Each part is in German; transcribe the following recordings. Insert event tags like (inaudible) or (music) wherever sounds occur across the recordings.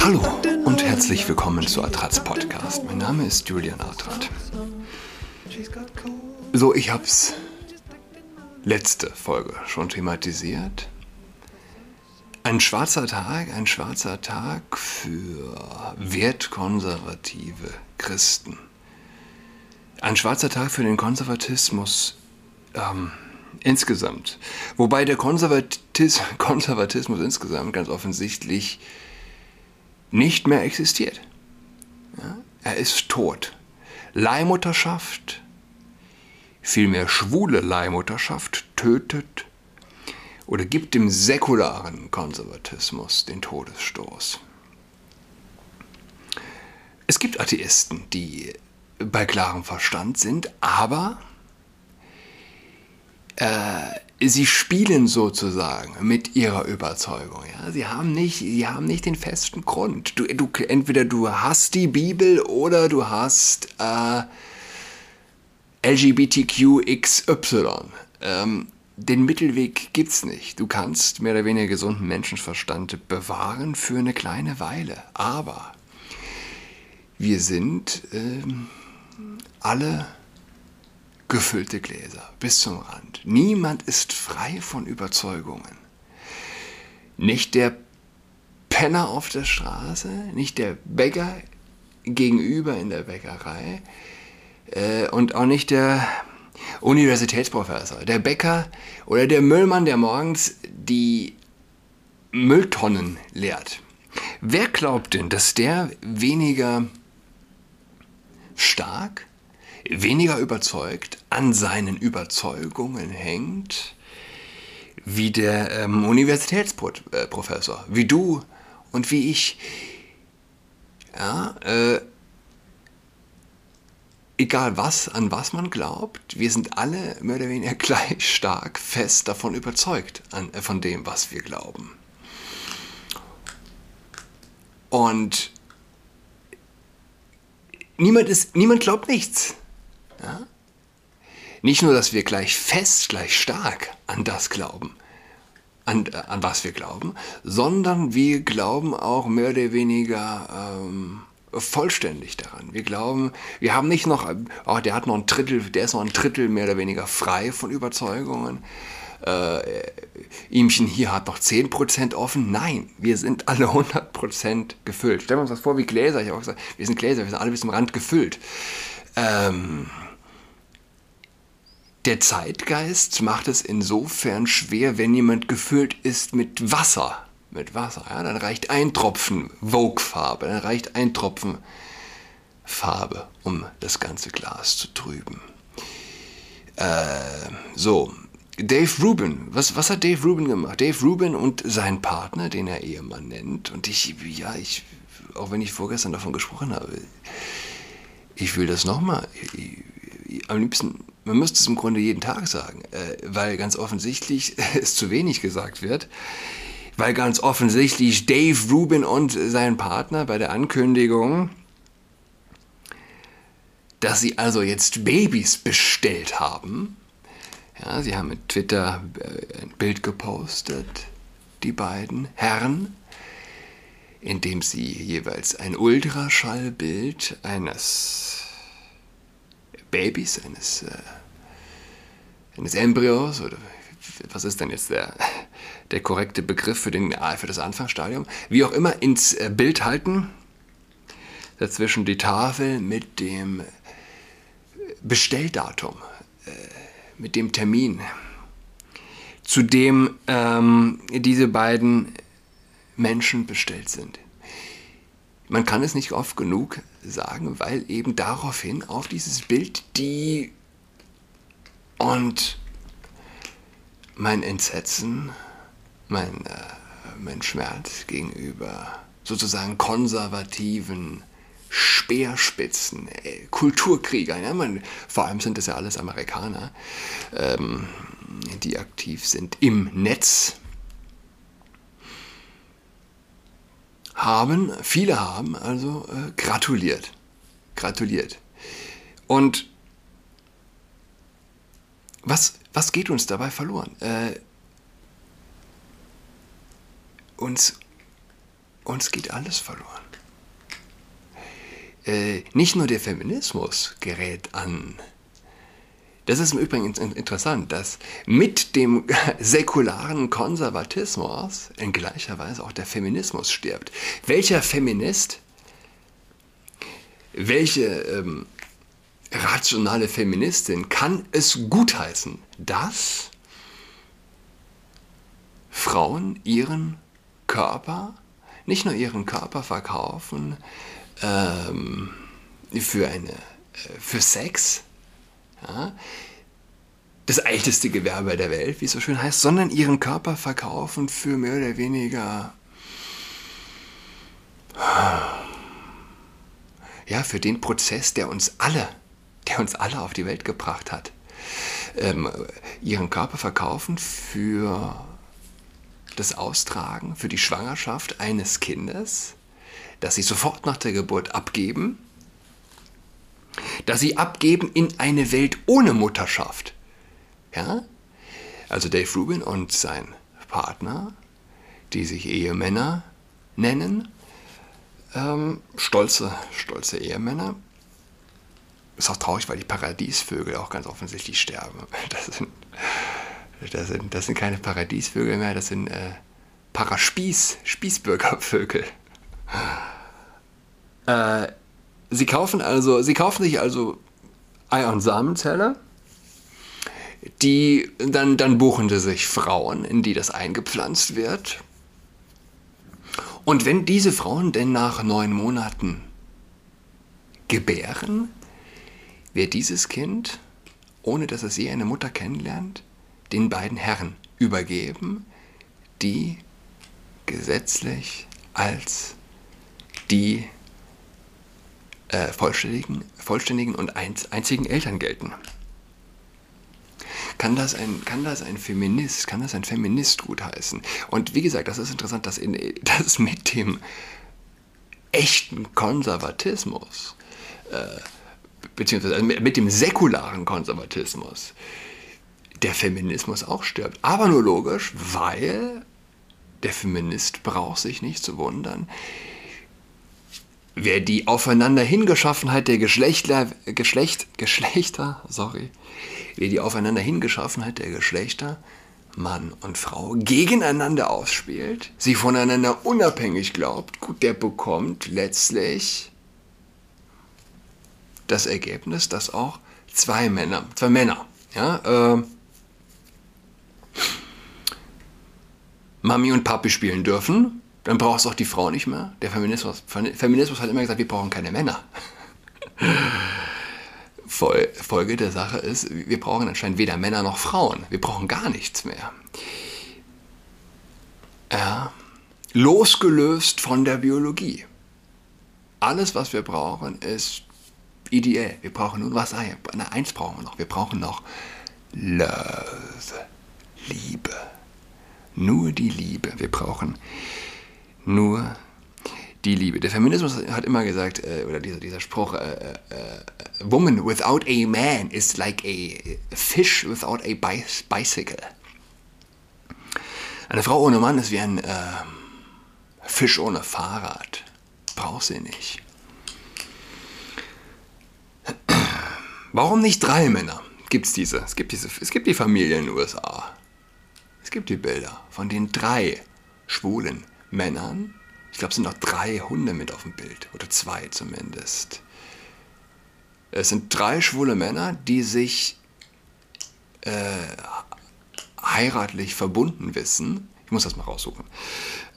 Hallo und herzlich willkommen zu Adrats Podcast. Mein Name ist Julian Adrat. So, ich hab's letzte Folge schon thematisiert. Ein schwarzer Tag, ein schwarzer Tag für wertkonservative Christen. Ein schwarzer Tag für den Konservatismus ähm, insgesamt. Wobei der Konservatis (laughs) Konservatismus insgesamt ganz offensichtlich nicht mehr existiert. Ja? Er ist tot. Leihmutterschaft, vielmehr schwule Leihmutterschaft, tötet oder gibt dem säkularen Konservatismus den Todesstoß. Es gibt Atheisten, die bei klarem Verstand sind, aber äh, sie spielen sozusagen mit ihrer Überzeugung. Ja? Sie, haben nicht, sie haben nicht den festen Grund. Du, du, entweder du hast die Bibel oder du hast äh, LGBTQXY. Ähm, den Mittelweg gibt es nicht. Du kannst mehr oder weniger gesunden Menschenverstand bewahren für eine kleine Weile. Aber wir sind ähm, alle gefüllte Gläser bis zum Rand. Niemand ist frei von Überzeugungen. Nicht der Penner auf der Straße, nicht der Bäcker gegenüber in der Bäckerei äh, und auch nicht der Universitätsprofessor, der Bäcker oder der Müllmann, der morgens die Mülltonnen leert. Wer glaubt denn, dass der weniger stark weniger überzeugt an seinen Überzeugungen hängt, wie der ähm, Universitätsprofessor, wie du und wie ich. Ja, äh, egal was, an was man glaubt, wir sind alle mehr oder weniger (laughs) gleich stark fest davon überzeugt, an, äh, von dem, was wir glauben. Und niemand, ist, niemand glaubt nichts. Ja? Nicht nur, dass wir gleich fest, gleich stark an das glauben, an, äh, an was wir glauben, sondern wir glauben auch mehr oder weniger ähm, vollständig daran. Wir glauben, wir haben nicht noch, oh, der hat noch ein Drittel, der ist noch ein Drittel mehr oder weniger frei von Überzeugungen. Äh, Ihmchen hier hat noch 10% offen. Nein, wir sind alle 100% gefüllt. Stellen wir uns das vor wie Gläser. Ich habe auch gesagt, wir sind Gläser, wir sind alle bis zum Rand gefüllt. Ähm, der Zeitgeist macht es insofern schwer, wenn jemand gefüllt ist mit Wasser. Mit Wasser, ja, dann reicht ein Tropfen Vogue-Farbe, dann reicht ein Tropfen Farbe, um das ganze Glas zu trüben. Äh, so, Dave Rubin, was, was hat Dave Rubin gemacht? Dave Rubin und sein Partner, den er Ehemann nennt, und ich, ja, ich, auch wenn ich vorgestern davon gesprochen habe, ich will das nochmal, am liebsten man müsste es im Grunde jeden Tag sagen, äh, weil ganz offensichtlich (laughs) es zu wenig gesagt wird. Weil ganz offensichtlich Dave Rubin und sein Partner bei der Ankündigung, dass sie also jetzt Babys bestellt haben, ja, sie haben mit Twitter äh, ein Bild gepostet, die beiden Herren, in dem sie jeweils ein Ultraschallbild eines Babys, eines, äh, eines Embryos oder was ist denn jetzt der, der korrekte Begriff für, den, für das Anfangsstadium, wie auch immer, ins äh, Bild halten. Dazwischen die Tafel mit dem Bestelldatum, äh, mit dem Termin, zu dem ähm, diese beiden Menschen bestellt sind. Man kann es nicht oft genug sagen, weil eben daraufhin auf dieses Bild die und mein Entsetzen, mein, äh, mein Schmerz gegenüber sozusagen konservativen Speerspitzen, äh, Kulturkriegern, ja, man, vor allem sind das ja alles Amerikaner, ähm, die aktiv sind im Netz, haben, viele haben also äh, gratuliert. Gratuliert. Und was, was geht uns dabei verloren? Äh, uns, uns geht alles verloren. Äh, nicht nur der Feminismus gerät an. Das ist im Übrigen interessant, dass mit dem (laughs) säkularen Konservatismus in gleicher Weise auch der Feminismus stirbt. Welcher Feminist, welche ähm, rationale Feministin kann es gutheißen, dass Frauen ihren Körper, nicht nur ihren Körper verkaufen ähm, für, eine, äh, für Sex, ja, das älteste Gewerbe der Welt, wie es so schön heißt, sondern ihren Körper verkaufen für mehr oder weniger ja, für den Prozess, der uns alle der uns alle auf die Welt gebracht hat, ähm, ihren Körper verkaufen für das Austragen, für die Schwangerschaft eines Kindes, das sie sofort nach der Geburt abgeben, das sie abgeben in eine Welt ohne Mutterschaft. Ja? Also Dave Rubin und sein Partner, die sich Ehemänner nennen, ähm, stolze, stolze Ehemänner, ist auch traurig, weil die Paradiesvögel auch ganz offensichtlich sterben. (laughs) Das sind, das sind, das sind keine Paradiesvögel mehr, das sind äh, Paraspieß, Spießbürgervögel. Äh, sie kaufen also, sie kaufen sich also Eier- und Samenzelle. Die, dann, dann buchen sie sich Frauen, in die das eingepflanzt wird. Und wenn diese Frauen denn nach neun Monaten gebären, wird dieses Kind, ohne dass es je eine Mutter kennenlernt, den beiden Herren übergeben, die gesetzlich als die äh, vollständigen, vollständigen und einzigen Eltern gelten. Kann das, ein, kann das ein Feminist, kann das ein Feminist gutheißen? Und wie gesagt, das ist interessant, dass, in, (laughs) dass mit dem echten Konservatismus äh, beziehungsweise mit dem säkularen Konservatismus der Feminismus auch stirbt. Aber nur logisch, weil der Feminist braucht sich nicht zu wundern, wer die aufeinander Hingeschaffenheit der Geschlechtler, Geschlecht, Geschlechter, sorry, wer die aufeinander Hingeschaffenheit der Geschlechter, Mann und Frau, gegeneinander ausspielt, sie voneinander unabhängig glaubt, gut, der bekommt letztlich das Ergebnis, dass auch zwei Männer, zwei Männer, ja, äh, Mami und Papi spielen dürfen, dann brauchst du auch die Frau nicht mehr. Der Feminismus, Feminismus hat immer gesagt, wir brauchen keine Männer. (laughs) Folge der Sache ist, wir brauchen anscheinend weder Männer noch Frauen. Wir brauchen gar nichts mehr. Ja, losgelöst von der Biologie. Alles, was wir brauchen, ist ideell. Wir brauchen nur was. Na, eins brauchen wir noch. Wir brauchen noch Love. Liebe. Nur die Liebe. Wir brauchen nur die Liebe. Der Feminismus hat immer gesagt, äh, oder dieser, dieser Spruch, äh, äh, äh Woman without a man is like a fish without a bicycle. Eine Frau ohne Mann ist wie ein äh, Fisch ohne Fahrrad. Braucht sie nicht. Warum nicht drei Männer? Gibt's diese? Es gibt diese. Es gibt die Familie in den USA. Es gibt die Bilder von den drei schwulen Männern. Ich glaube, es sind noch drei Hunde mit auf dem Bild. Oder zwei zumindest. Es sind drei schwule Männer, die sich äh, heiratlich verbunden wissen. Ich muss das mal raussuchen.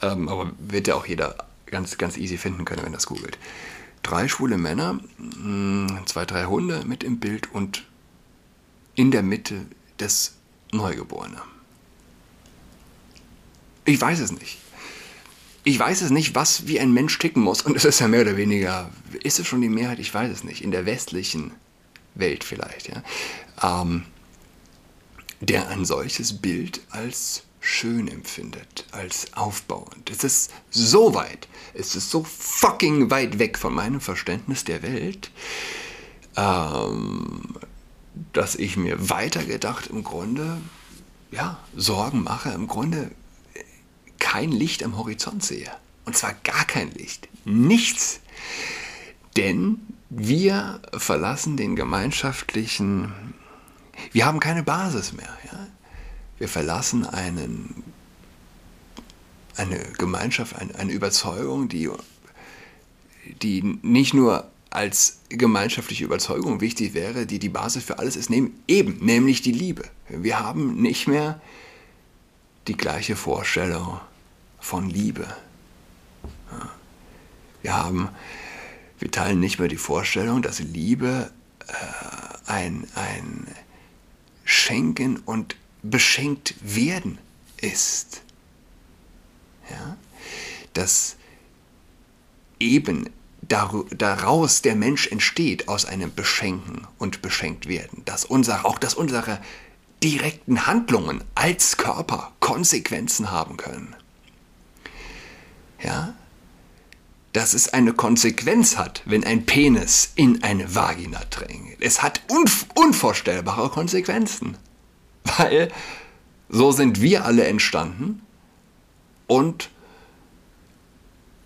Ähm, aber wird ja auch jeder ganz, ganz easy finden können, wenn das googelt drei schwule Männer, hm, zwei, drei Hunde mit im Bild und in der Mitte das Neugeborene. Ich weiß es nicht. Ich weiß es nicht, was wie ein Mensch ticken muss. Und es ist ja mehr oder weniger, ist es schon die Mehrheit? Ich weiß es nicht. In der westlichen Welt vielleicht, ja. Ähm, der ein solches Bild als schön empfindet, als aufbauend. Es ist so weit, es ist so fucking weit weg von meinem Verständnis der Welt, ähm, dass ich mir weitergedacht im Grunde, ja, Sorgen mache. Im Grunde kein Licht am Horizont sehe. Und zwar gar kein Licht. Nichts. Denn wir verlassen den gemeinschaftlichen, wir haben keine Basis mehr. Ja? Wir verlassen einen, eine Gemeinschaft, eine, eine Überzeugung, die, die nicht nur als gemeinschaftliche Überzeugung wichtig wäre, die die Basis für alles ist, eben, nämlich die Liebe. Wir haben nicht mehr die gleiche Vorstellung von Liebe. Wir haben, wir teilen nicht mehr die Vorstellung, dass Liebe äh, ein, ein Schenken und beschenkt werden ist. Ja? Dass eben daraus der Mensch entsteht, aus einem Beschenken und beschenkt werden. Dass unser, auch dass unsere direkten Handlungen als Körper Konsequenzen haben können. Ja? Dass es eine Konsequenz hat, wenn ein Penis in eine Vagina drängt. Es hat unv unvorstellbare Konsequenzen. (laughs) Weil so sind wir alle entstanden und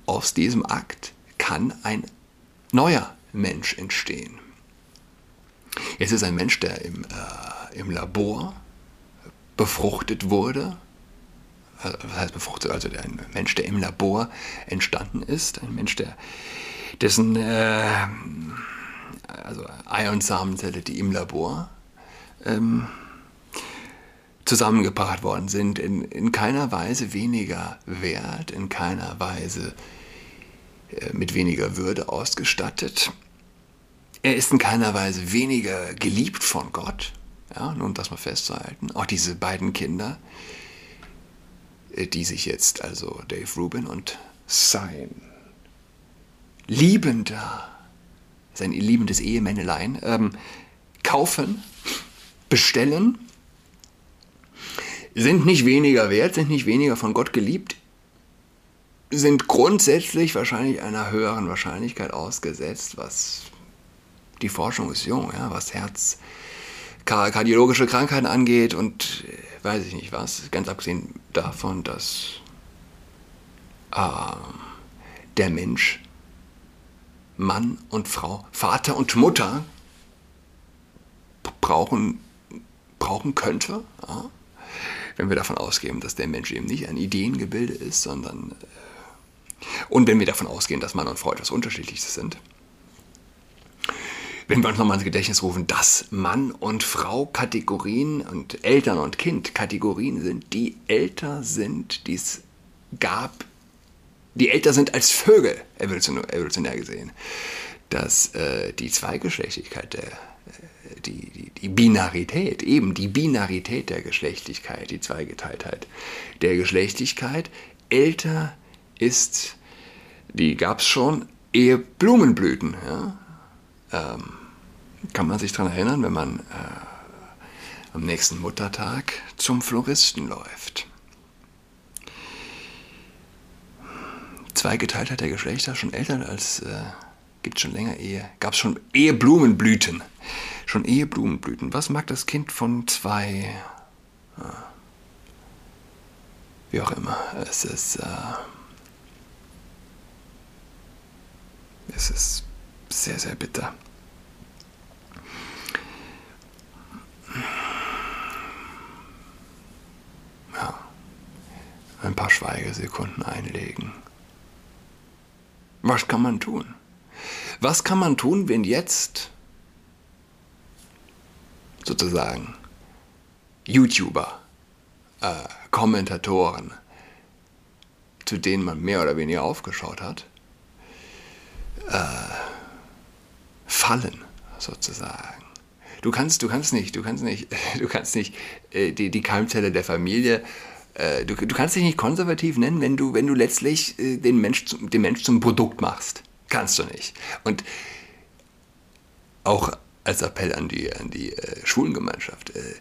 aus diesem Akt kann ein neuer Mensch entstehen. Es ist ein Mensch, der im, äh, im Labor befruchtet wurde. Was heißt befruchtet? Also ein Mensch, der im Labor entstanden ist. Ein Mensch, der, dessen äh, also Ei- und Samenzelle, die im Labor ähm, zusammengebracht worden sind, in, in keiner Weise weniger wert, in keiner Weise äh, mit weniger Würde ausgestattet. Er ist in keiner Weise weniger geliebt von Gott, ja, nur um das mal festzuhalten. Auch diese beiden Kinder, äh, die sich jetzt, also Dave Rubin und sein liebender, sein liebendes Ehemännelein, ähm, kaufen, bestellen, sind nicht weniger wert, sind nicht weniger von Gott geliebt, sind grundsätzlich wahrscheinlich einer höheren Wahrscheinlichkeit ausgesetzt, was die Forschung ist jung, ja, was Herz, kardiologische Krankheiten angeht und äh, weiß ich nicht was, ganz abgesehen davon, dass äh, der Mensch Mann und Frau, Vater und Mutter brauchen, brauchen könnte, ja, wenn wir davon ausgehen, dass der Mensch eben nicht ein Ideengebilde ist, sondern äh, und wenn wir davon ausgehen, dass Mann und Frau etwas Unterschiedliches sind, wenn wir uns nochmal ins Gedächtnis rufen, dass Mann und Frau Kategorien und Eltern und Kind Kategorien sind, die älter sind, die es gab, die älter sind als Vögel, evolutionär, gesehen, dass äh, die Zweigeschlechtlichkeit der, äh, die, die, die, Binarität, eben die Binarität der Geschlechtlichkeit, die Zweigeteiltheit der Geschlechtlichkeit älter ist, die gab es schon, ehe Blumenblüten. Ja? Ähm, kann man sich daran erinnern, wenn man äh, am nächsten Muttertag zum Floristen läuft. Zweigeteiltheit der Geschlechter, schon älter als, äh, gibt schon länger Ehe, gab es schon Eheblumenblüten. Schon Eheblumenblüten. Was mag das Kind von zwei, äh, wie auch immer, es ist, äh, es ist sehr, sehr bitter. Ein paar Schweigesekunden einlegen. Was kann man tun? Was kann man tun, wenn jetzt sozusagen YouTuber, äh, Kommentatoren, zu denen man mehr oder weniger aufgeschaut hat, äh, fallen, sozusagen. Du kannst, du kannst nicht, du kannst nicht, (laughs) du kannst nicht äh, die, die Keimzelle der Familie Du, du, kannst dich nicht konservativ nennen, wenn du, wenn du letztlich äh, den, Mensch, den Mensch zum Produkt machst. Kannst du nicht. Und auch als Appell an die, an die äh, Schulengemeinschaft. Äh,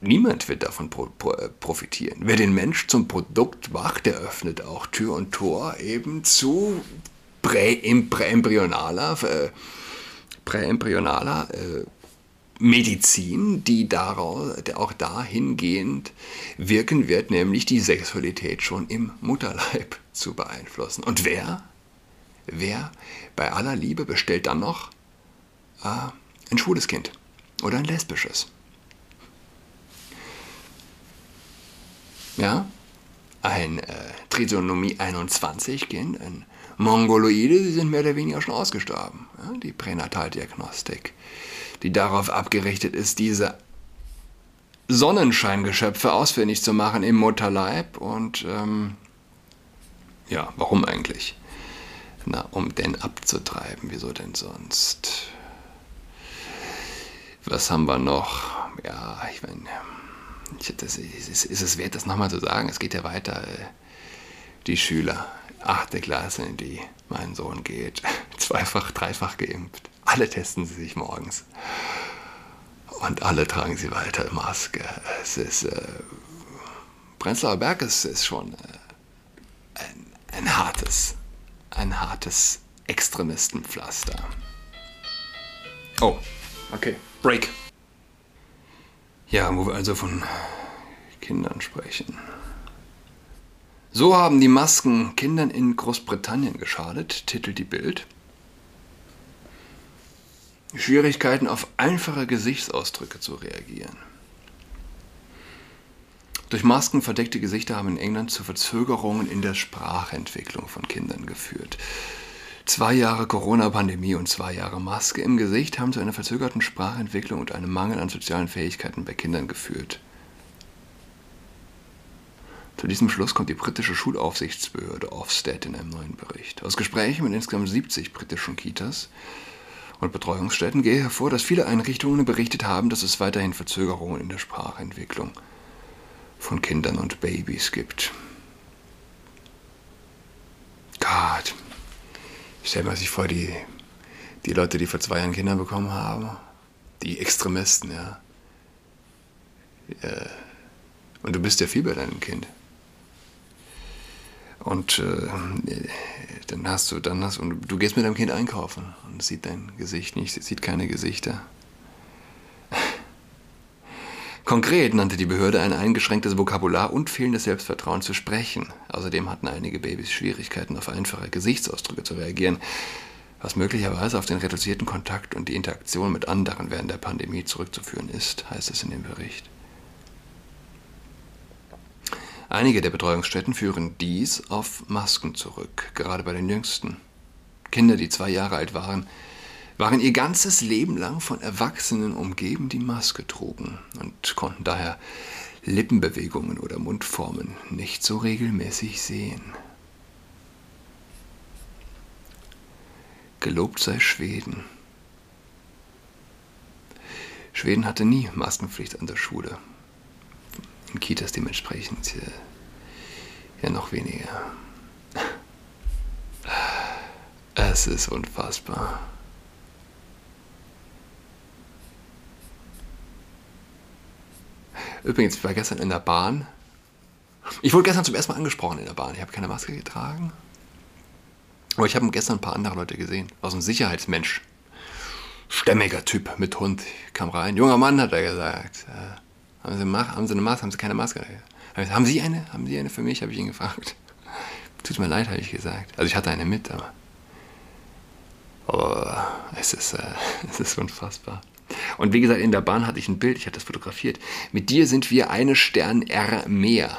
niemand wird davon pro, pro, äh, profitieren. Wer den Mensch zum Produkt macht, der öffnet auch Tür und Tor eben zu prä, präembryonaler, äh, äh, Medizin, die daraus, auch dahingehend wirken wird, nämlich die Sexualität schon im Mutterleib zu beeinflussen. Und wer, wer bei aller Liebe bestellt dann noch äh, ein schwules Kind oder ein lesbisches? Ja, ein äh, Trisonomie 21 Kind, ein Mongoloide, die sind mehr oder weniger schon ausgestorben. Ja, die Pränataldiagnostik die darauf abgerichtet ist, diese Sonnenscheingeschöpfe ausfindig zu machen im Mutterleib. Und ähm, ja, warum eigentlich? Na, um den abzutreiben. Wieso denn sonst? Was haben wir noch? Ja, ich meine, ist, ist es wert, das nochmal zu sagen? Es geht ja weiter. Äh, die Schüler, achte Klasse, in die mein Sohn geht, (laughs) zweifach, dreifach geimpft. Alle testen sie sich morgens. Und alle tragen sie weiter Maske. Es ist. Äh, Prenzlauer Berg ist, ist schon äh, ein, ein hartes, ein hartes Extremistenpflaster. Oh, okay. Break. Ja, wo wir also von Kindern sprechen. So haben die Masken Kindern in Großbritannien geschadet, titelt die Bild. Schwierigkeiten auf einfache Gesichtsausdrücke zu reagieren. Durch Masken verdeckte Gesichter haben in England zu Verzögerungen in der Sprachentwicklung von Kindern geführt. Zwei Jahre Corona-Pandemie und zwei Jahre Maske im Gesicht haben zu einer verzögerten Sprachentwicklung und einem Mangel an sozialen Fähigkeiten bei Kindern geführt. Zu diesem Schluss kommt die britische Schulaufsichtsbehörde Ofsted in einem neuen Bericht. Aus Gesprächen mit insgesamt 70 britischen Kitas und Betreuungsstätten gehe hervor, dass viele Einrichtungen berichtet haben, dass es weiterhin Verzögerungen in der Sprachentwicklung von Kindern und Babys gibt. Gott, stell mir sich vor, die, die Leute, die vor zwei Jahren Kinder bekommen haben, die Extremisten, ja. ja. Und du bist ja viel bei deinem Kind. Und äh, dann hast du, dann hast und du gehst mit deinem Kind einkaufen und sieht dein Gesicht nicht, sieht keine Gesichter. Konkret nannte die Behörde ein eingeschränktes Vokabular und fehlendes Selbstvertrauen zu sprechen. Außerdem hatten einige Babys Schwierigkeiten, auf einfache Gesichtsausdrücke zu reagieren, was möglicherweise auf den reduzierten Kontakt und die Interaktion mit anderen während der Pandemie zurückzuführen ist, heißt es in dem Bericht. Einige der Betreuungsstätten führen dies auf Masken zurück, gerade bei den Jüngsten. Kinder, die zwei Jahre alt waren, waren ihr ganzes Leben lang von Erwachsenen umgeben, die Maske trugen und konnten daher Lippenbewegungen oder Mundformen nicht so regelmäßig sehen. Gelobt sei Schweden. Schweden hatte nie Maskenpflicht an der Schule in Kitas dementsprechend ja noch weniger. Es ist unfassbar. Übrigens, ich war gestern in der Bahn. Ich wurde gestern zum ersten Mal angesprochen in der Bahn. Ich habe keine Maske getragen. Aber ich habe gestern ein paar andere Leute gesehen. Aus einem Sicherheitsmensch. Stämmiger Typ mit Hund. Kam rein. Junger Mann, hat er gesagt. Haben Sie, haben Sie eine Maske? Haben Sie keine Maske? Haben Sie eine? Haben Sie eine für mich? Habe ich ihn gefragt. (laughs) Tut mir leid, habe ich gesagt. Also ich hatte eine mit, aber. Aber es ist, äh, (laughs) es ist unfassbar. Und wie gesagt, in der Bahn hatte ich ein Bild, ich hatte das fotografiert. Mit dir sind wir eine Stern R mehr.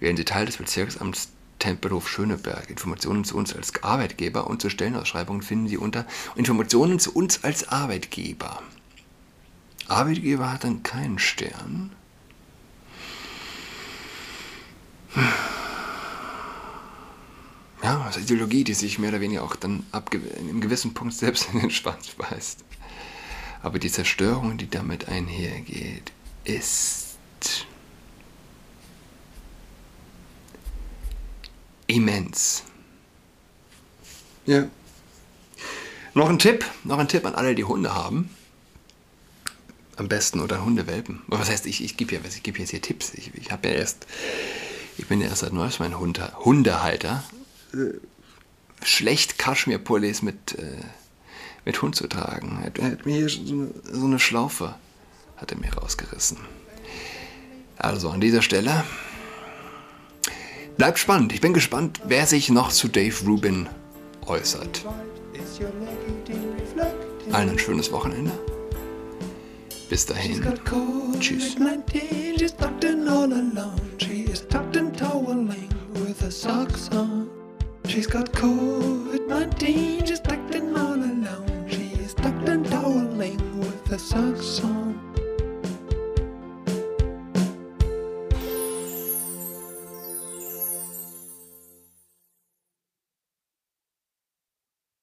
Werden Sie Teil des Bezirksamts Tempelhof Schöneberg. Informationen zu uns als Arbeitgeber und zu Stellenausschreibungen finden Sie unter Informationen zu uns als Arbeitgeber. Arbeitgeber hat dann keinen Stern. Ja, das ist Ideologie, die sich mehr oder weniger auch dann in einem gewissen Punkt selbst in den Schwanz beißt. Aber die Zerstörung, die damit einhergeht, ist immens. Ja. Noch ein Tipp, noch ein Tipp an alle, die Hunde haben am besten oder Hundewelpen. Was heißt, ich, ich gebe ja, ich gebe jetzt hier Tipps. Ich, ich habe ja erst, ich bin ja erst seit neuestem ein Hund, Hundehalter. Schlecht Kaschmirpullis mit, äh, mit Hund zu tragen. Er hat mir hier so eine, so eine Schlaufe hat er mir rausgerissen. Also an dieser Stelle bleibt spannend. Ich bin gespannt, wer sich noch zu Dave Rubin äußert. Allen ein schönes Wochenende. Bis dahin. Tschüss. She's got COVID 19, she's tucked in all alone. She's tucked and toweling with a socks on.